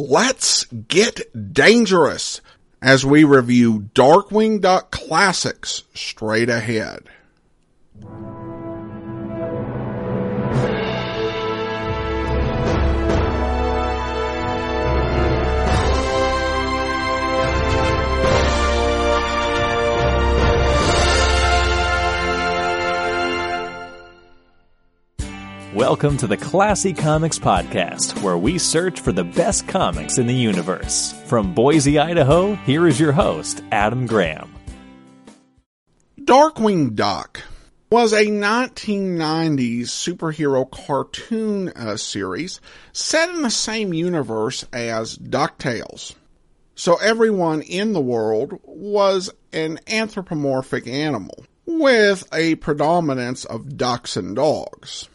let's get dangerous as we review Darkwing Duck Classics straight ahead. Welcome to the Classy Comics Podcast, where we search for the best comics in the universe. From Boise, Idaho, here is your host, Adam Graham. Darkwing Duck was a 1990s superhero cartoon uh, series set in the same universe as DuckTales. So everyone in the world was an anthropomorphic animal with a predominance of ducks and dogs.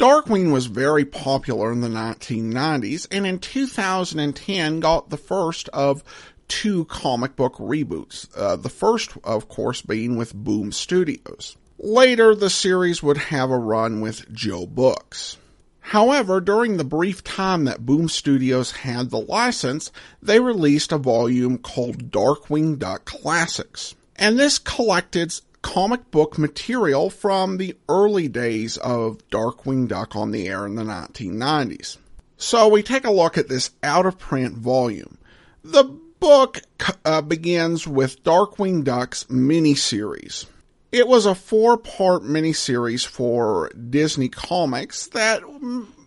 Darkwing was very popular in the 1990s and in 2010 got the first of two comic book reboots. Uh, the first, of course, being with Boom Studios. Later, the series would have a run with Joe Books. However, during the brief time that Boom Studios had the license, they released a volume called Darkwing Duck Classics. And this collected comic book material from the early days of Darkwing Duck on the air in the 1990s. So we take a look at this out of print volume. The book uh, begins with Darkwing Duck's miniseries. It was a four part miniseries for Disney Comics that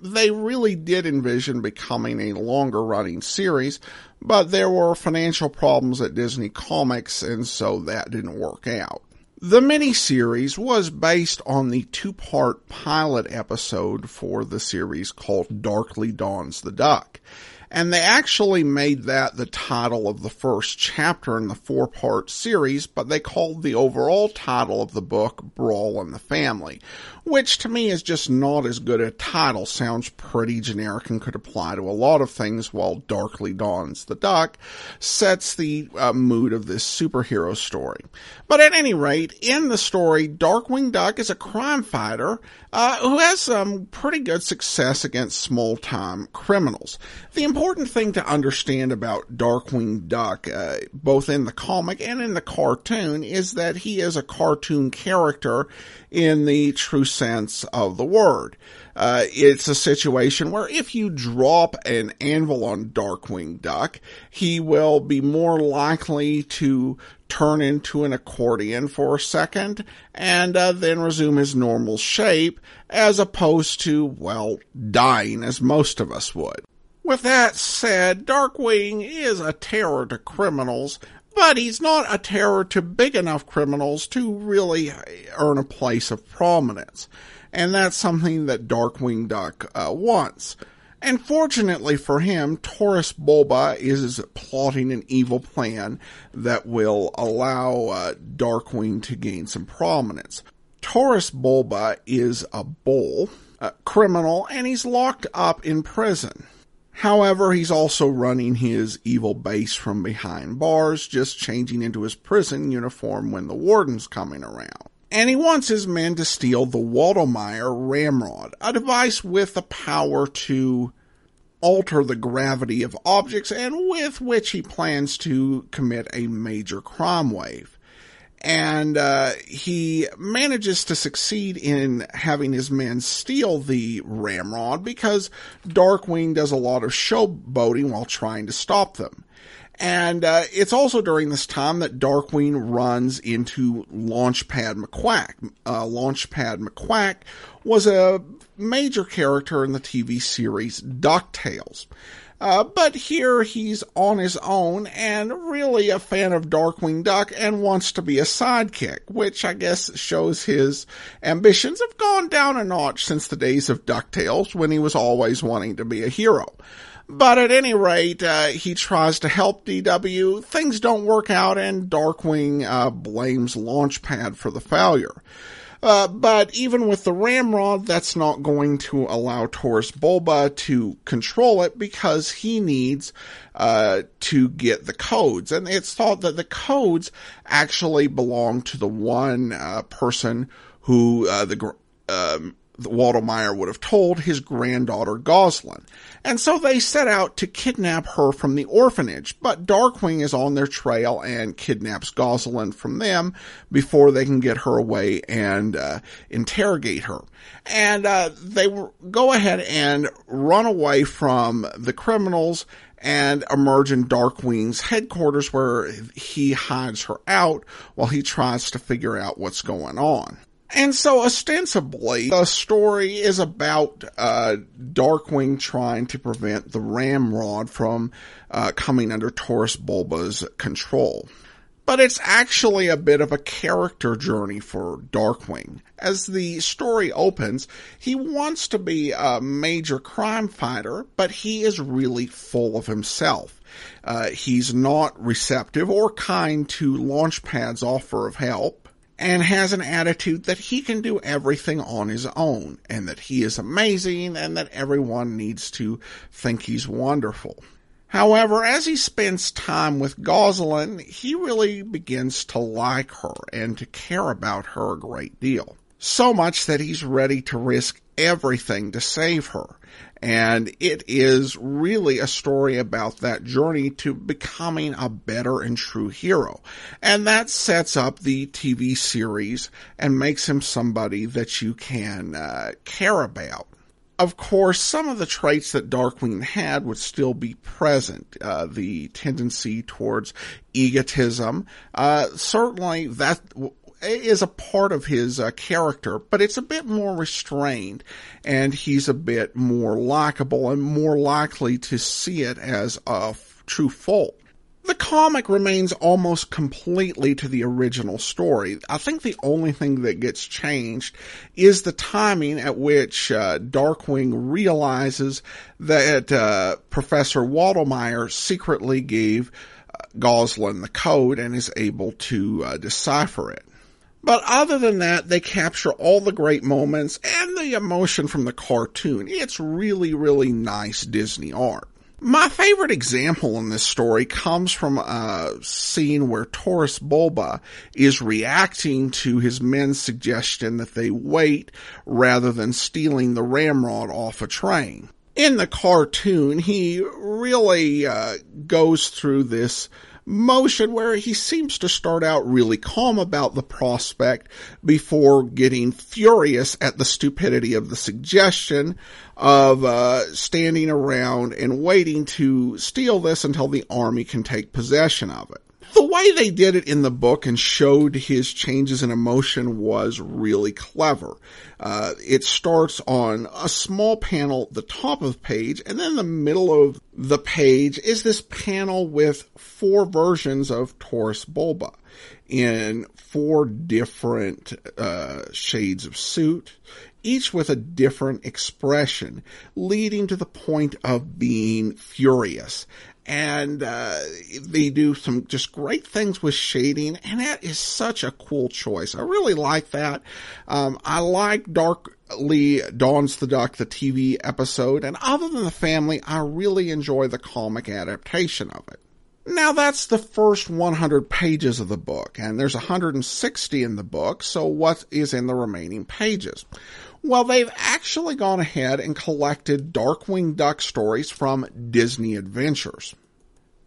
they really did envision becoming a longer running series, but there were financial problems at Disney Comics and so that didn't work out. The miniseries was based on the two part pilot episode for the series called Darkly Dawns the Duck. And they actually made that the title of the first chapter in the four part series, but they called the overall title of the book Brawl in the Family, which to me is just not as good a title. Sounds pretty generic and could apply to a lot of things, while Darkly Dawns the Duck sets the uh, mood of this superhero story. But at any rate, in the story, Darkwing Duck is a crime fighter uh, who has some pretty good success against small time criminals. The important thing to understand about Darkwing Duck, uh, both in the comic and in the cartoon, is that he is a cartoon character in the true sense of the word. Uh, it's a situation where if you drop an anvil on Darkwing Duck, he will be more likely to turn into an accordion for a second and uh, then resume his normal shape as opposed to, well, dying as most of us would. With that said, Darkwing is a terror to criminals, but he's not a terror to big enough criminals to really earn a place of prominence. And that's something that Darkwing Duck uh, wants. And fortunately for him, Taurus Bulba is plotting an evil plan that will allow uh, Darkwing to gain some prominence. Taurus Bulba is a bull, a criminal, and he's locked up in prison. However, he's also running his evil base from behind bars, just changing into his prison uniform when the warden's coming around. And he wants his men to steal the Waldemeyer Ramrod, a device with the power to alter the gravity of objects and with which he plans to commit a major crime wave and uh, he manages to succeed in having his men steal the ramrod because Darkwing does a lot of showboating while trying to stop them. And uh, it's also during this time that Darkwing runs into Launchpad McQuack. Uh, Launchpad McQuack was a major character in the TV series DuckTales. Uh, but here he's on his own and really a fan of Darkwing Duck and wants to be a sidekick, which I guess shows his ambitions have gone down a notch since the days of DuckTales when he was always wanting to be a hero. But at any rate, uh, he tries to help DW. Things don't work out and Darkwing uh, blames Launchpad for the failure. Uh, but even with the ramrod, that's not going to allow Taurus Bulba to control it because he needs uh, to get the codes. And it's thought that the codes actually belong to the one uh, person who uh, the um, Meyer would have told his granddaughter Gosalyn. And so they set out to kidnap her from the orphanage, but Darkwing is on their trail and kidnaps Gosalyn from them before they can get her away and uh, interrogate her. And uh, they go ahead and run away from the criminals and emerge in Darkwing's headquarters where he hides her out while he tries to figure out what's going on. And so ostensibly the story is about uh, Darkwing trying to prevent the Ramrod from uh, coming under Taurus Bulba's control. But it's actually a bit of a character journey for Darkwing. As the story opens, he wants to be a major crime fighter, but he is really full of himself. Uh, he's not receptive or kind to Launchpad's offer of help and has an attitude that he can do everything on his own and that he is amazing and that everyone needs to think he's wonderful. However, as he spends time with Gosalyn, he really begins to like her and to care about her a great deal. So much that he's ready to risk everything to save her. And it is really a story about that journey to becoming a better and true hero. And that sets up the TV series and makes him somebody that you can uh, care about of course, some of the traits that Darkwing had would still be present. Uh, the tendency towards egotism, uh, certainly that is a part of his uh, character, but it's a bit more restrained and he's a bit more likable and more likely to see it as a f- true fault. The comic remains almost completely to the original story. I think the only thing that gets changed is the timing at which uh, Darkwing realizes that uh, Professor Waldemeyer secretly gave uh, Gosalyn the code and is able to uh, decipher it. But other than that, they capture all the great moments and the emotion from the cartoon. It's really, really nice Disney art. My favorite example in this story comes from a scene where Taurus Bulba is reacting to his men's suggestion that they wait rather than stealing the ramrod off a train. In the cartoon, he really uh, goes through this motion where he seems to start out really calm about the prospect before getting furious at the stupidity of the suggestion of uh, standing around and waiting to steal this until the army can take possession of it the way they did it in the book and showed his changes in emotion was really clever. Uh, it starts on a small panel the top of page, and then the middle of the page is this panel with four versions of Taurus Bulba in four different uh, shades of suit, each with a different expression, leading to the point of being furious and uh, they do some just great things with shading, and that is such a cool choice. I really like that. Um, I like Darkly Dawns the Duck, the TV episode, and other than the family, I really enjoy the comic adaptation of it. Now that's the first 100 pages of the book, and there's 160 in the book, so what is in the remaining pages? Well, they've actually gone ahead and collected Darkwing Duck stories from Disney Adventures.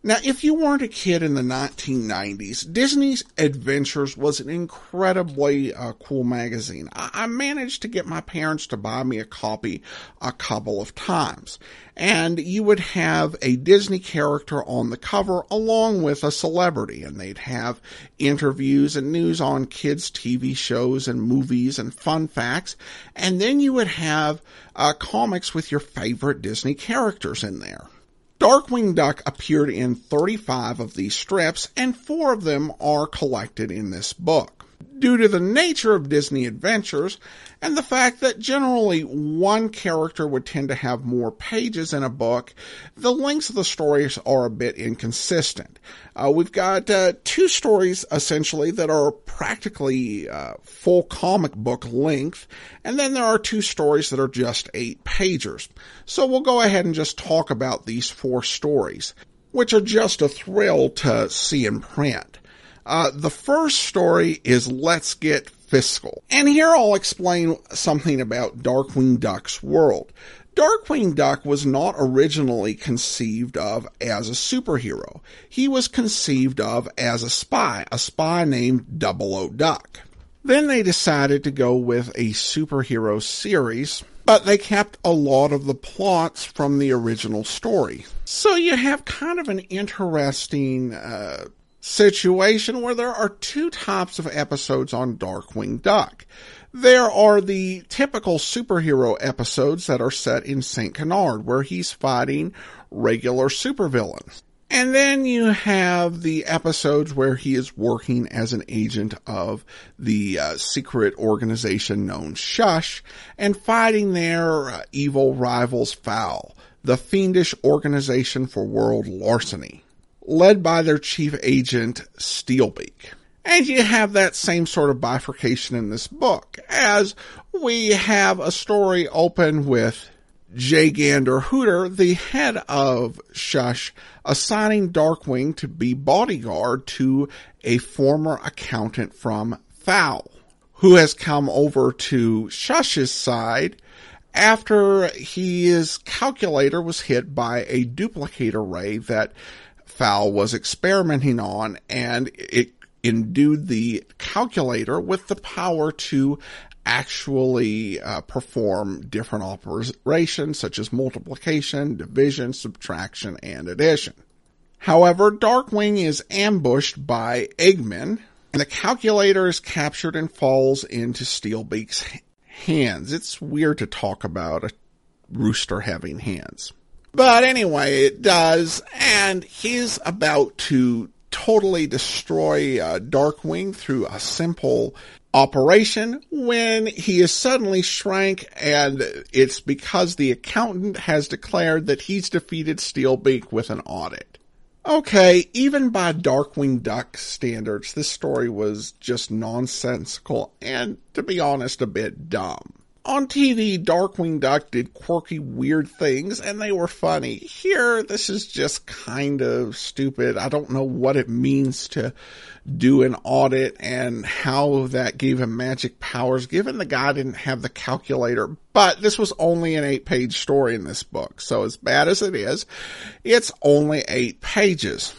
Now, if you weren't a kid in the 1990s, Disney's Adventures was an incredibly uh, cool magazine. I-, I managed to get my parents to buy me a copy a couple of times. And you would have a Disney character on the cover along with a celebrity, and they'd have interviews and news on kids' TV shows and movies and fun facts. And then you would have uh, comics with your favorite Disney characters in there. Darkwing Duck appeared in 35 of these strips, and four of them are collected in this book due to the nature of Disney adventures and the fact that generally one character would tend to have more pages in a book, the lengths of the stories are a bit inconsistent. Uh, we've got uh, two stories essentially that are practically uh, full comic book length, and then there are two stories that are just eight pagers. So we'll go ahead and just talk about these four stories, which are just a thrill to see in print. Uh, the first story is Let's Get Fiscal. And here I'll explain something about Darkwing Duck's world. Darkwing Duck was not originally conceived of as a superhero. He was conceived of as a spy, a spy named Double O Duck. Then they decided to go with a superhero series, but they kept a lot of the plots from the original story. So you have kind of an interesting uh, situation where there are two types of episodes on Darkwing Duck. There are the typical superhero episodes that are set in St. Canard, where he's fighting regular supervillains. And then you have the episodes where he is working as an agent of the uh, secret organization known Shush and fighting their uh, evil rivals Fowl, the fiendish organization for world larceny, led by their chief agent Steelbeak. And you have that same sort of bifurcation in this book, as we have a story open with J. Gander Hooter, the head of Shush, assigning Darkwing to be bodyguard to a former accountant from Fowl, who has come over to Shush's side after his calculator was hit by a duplicator ray that Fowl was experimenting on, and it endued the calculator with the power to actually uh, perform different operations such as multiplication, division, subtraction, and addition. However, Darkwing is ambushed by Eggman, and the calculator is captured and falls into Steelbeak's hands. It's weird to talk about a rooster having hands. But anyway, it does, and he's about to totally destroy uh, Darkwing through a simple operation when he is suddenly shrank and it's because the accountant has declared that he's defeated Steelbeak with an audit. Okay, even by Darkwing Duck standards, this story was just nonsensical and, to be honest, a bit dumb. On TV, Darkwing Duck did quirky, weird things, and they were funny. Here, this is just kind of stupid. I don't know what it means to do an audit and how that gave him magic powers, given the guy didn't have the calculator. But this was only an eight page story in this book, so as bad as it is, it's only eight pages.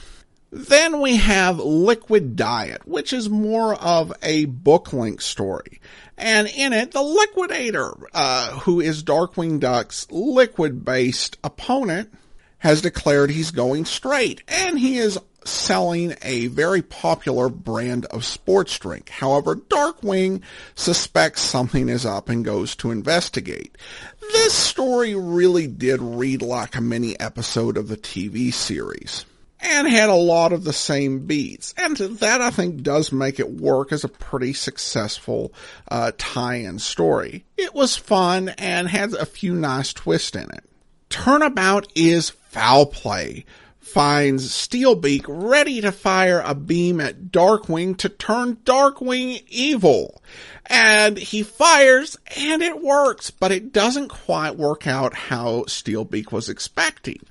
Then we have Liquid Diet, which is more of a book link story. And in it, the Liquidator, uh, who is Darkwing Duck's liquid based opponent, has declared he's going straight. And he is selling a very popular brand of sports drink. However, Darkwing suspects something is up and goes to investigate. This story really did read like a mini episode of the TV series and had a lot of the same beats. And that I think does make it work as a pretty successful uh, tie-in story. It was fun and had a few nice twists in it. Turnabout is foul play. Finds Steelbeak ready to fire a beam at Darkwing to turn Darkwing evil and he fires and it works, but it doesn't quite work out how Steelbeak was expecting.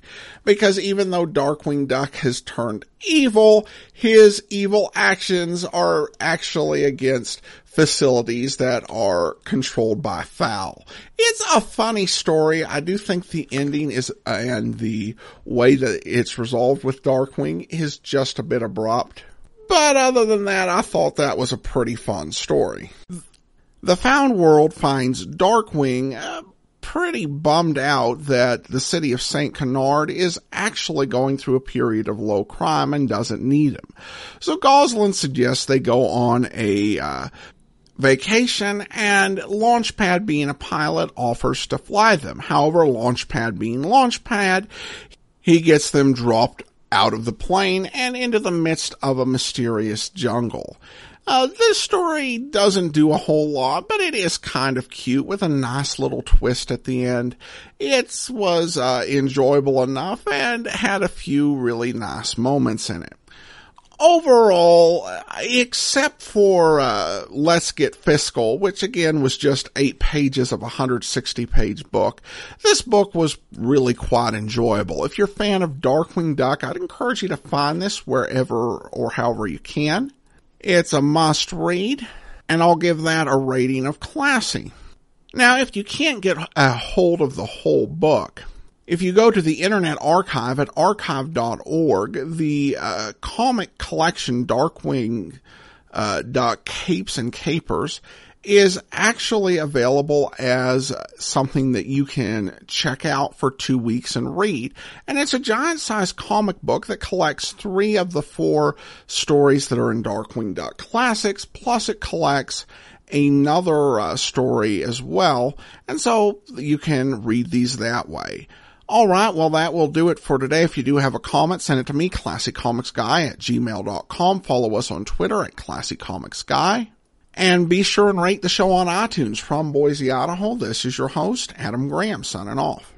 Because even though Darkwing Duck has turned evil, his evil actions are actually against facilities that are controlled by Fowl. It's a funny story. I do think the ending is, and the way that it's resolved with Darkwing is just a bit abrupt. But other than that, I thought that was a pretty fun story. The found world finds Darkwing uh, pretty bummed out that the city of St. Canard is actually going through a period of low crime and doesn't need him. So Gosalyn suggests they go on a uh, vacation and Launchpad being a pilot offers to fly them. However, Launchpad being Launchpad, he gets them dropped out of the plane and into the midst of a mysterious jungle. Uh, this story doesn't do a whole lot, but it is kind of cute with a nice little twist at the end. It was uh, enjoyable enough and had a few really nice moments in it. Overall, except for uh, Let's Get Fiscal, which again was just eight pages of a 160 page book, this book was really quite enjoyable. If you're a fan of Darkwing Duck, I'd encourage you to find this wherever or however you can. It's a must read. and I'll give that a rating of classy. Now, if you can't get a hold of the whole book, if you go to the Internet Archive at archive.org, the uh, comic collection Darkwing uh, Capes and Capers is actually available as something that you can check out for two weeks and read. And it's a giant sized comic book that collects three of the four stories that are in Darkwing Duck Classics, plus it collects another uh, story as well. And so you can read these that way. All right. Well, that will do it for today. If you do have a comment, send it to me, classycomicsguy at gmail.com. Follow us on Twitter at classycomicsguy. And be sure and rate the show on iTunes from Boise, Idaho. This is your host, Adam Graham, signing off.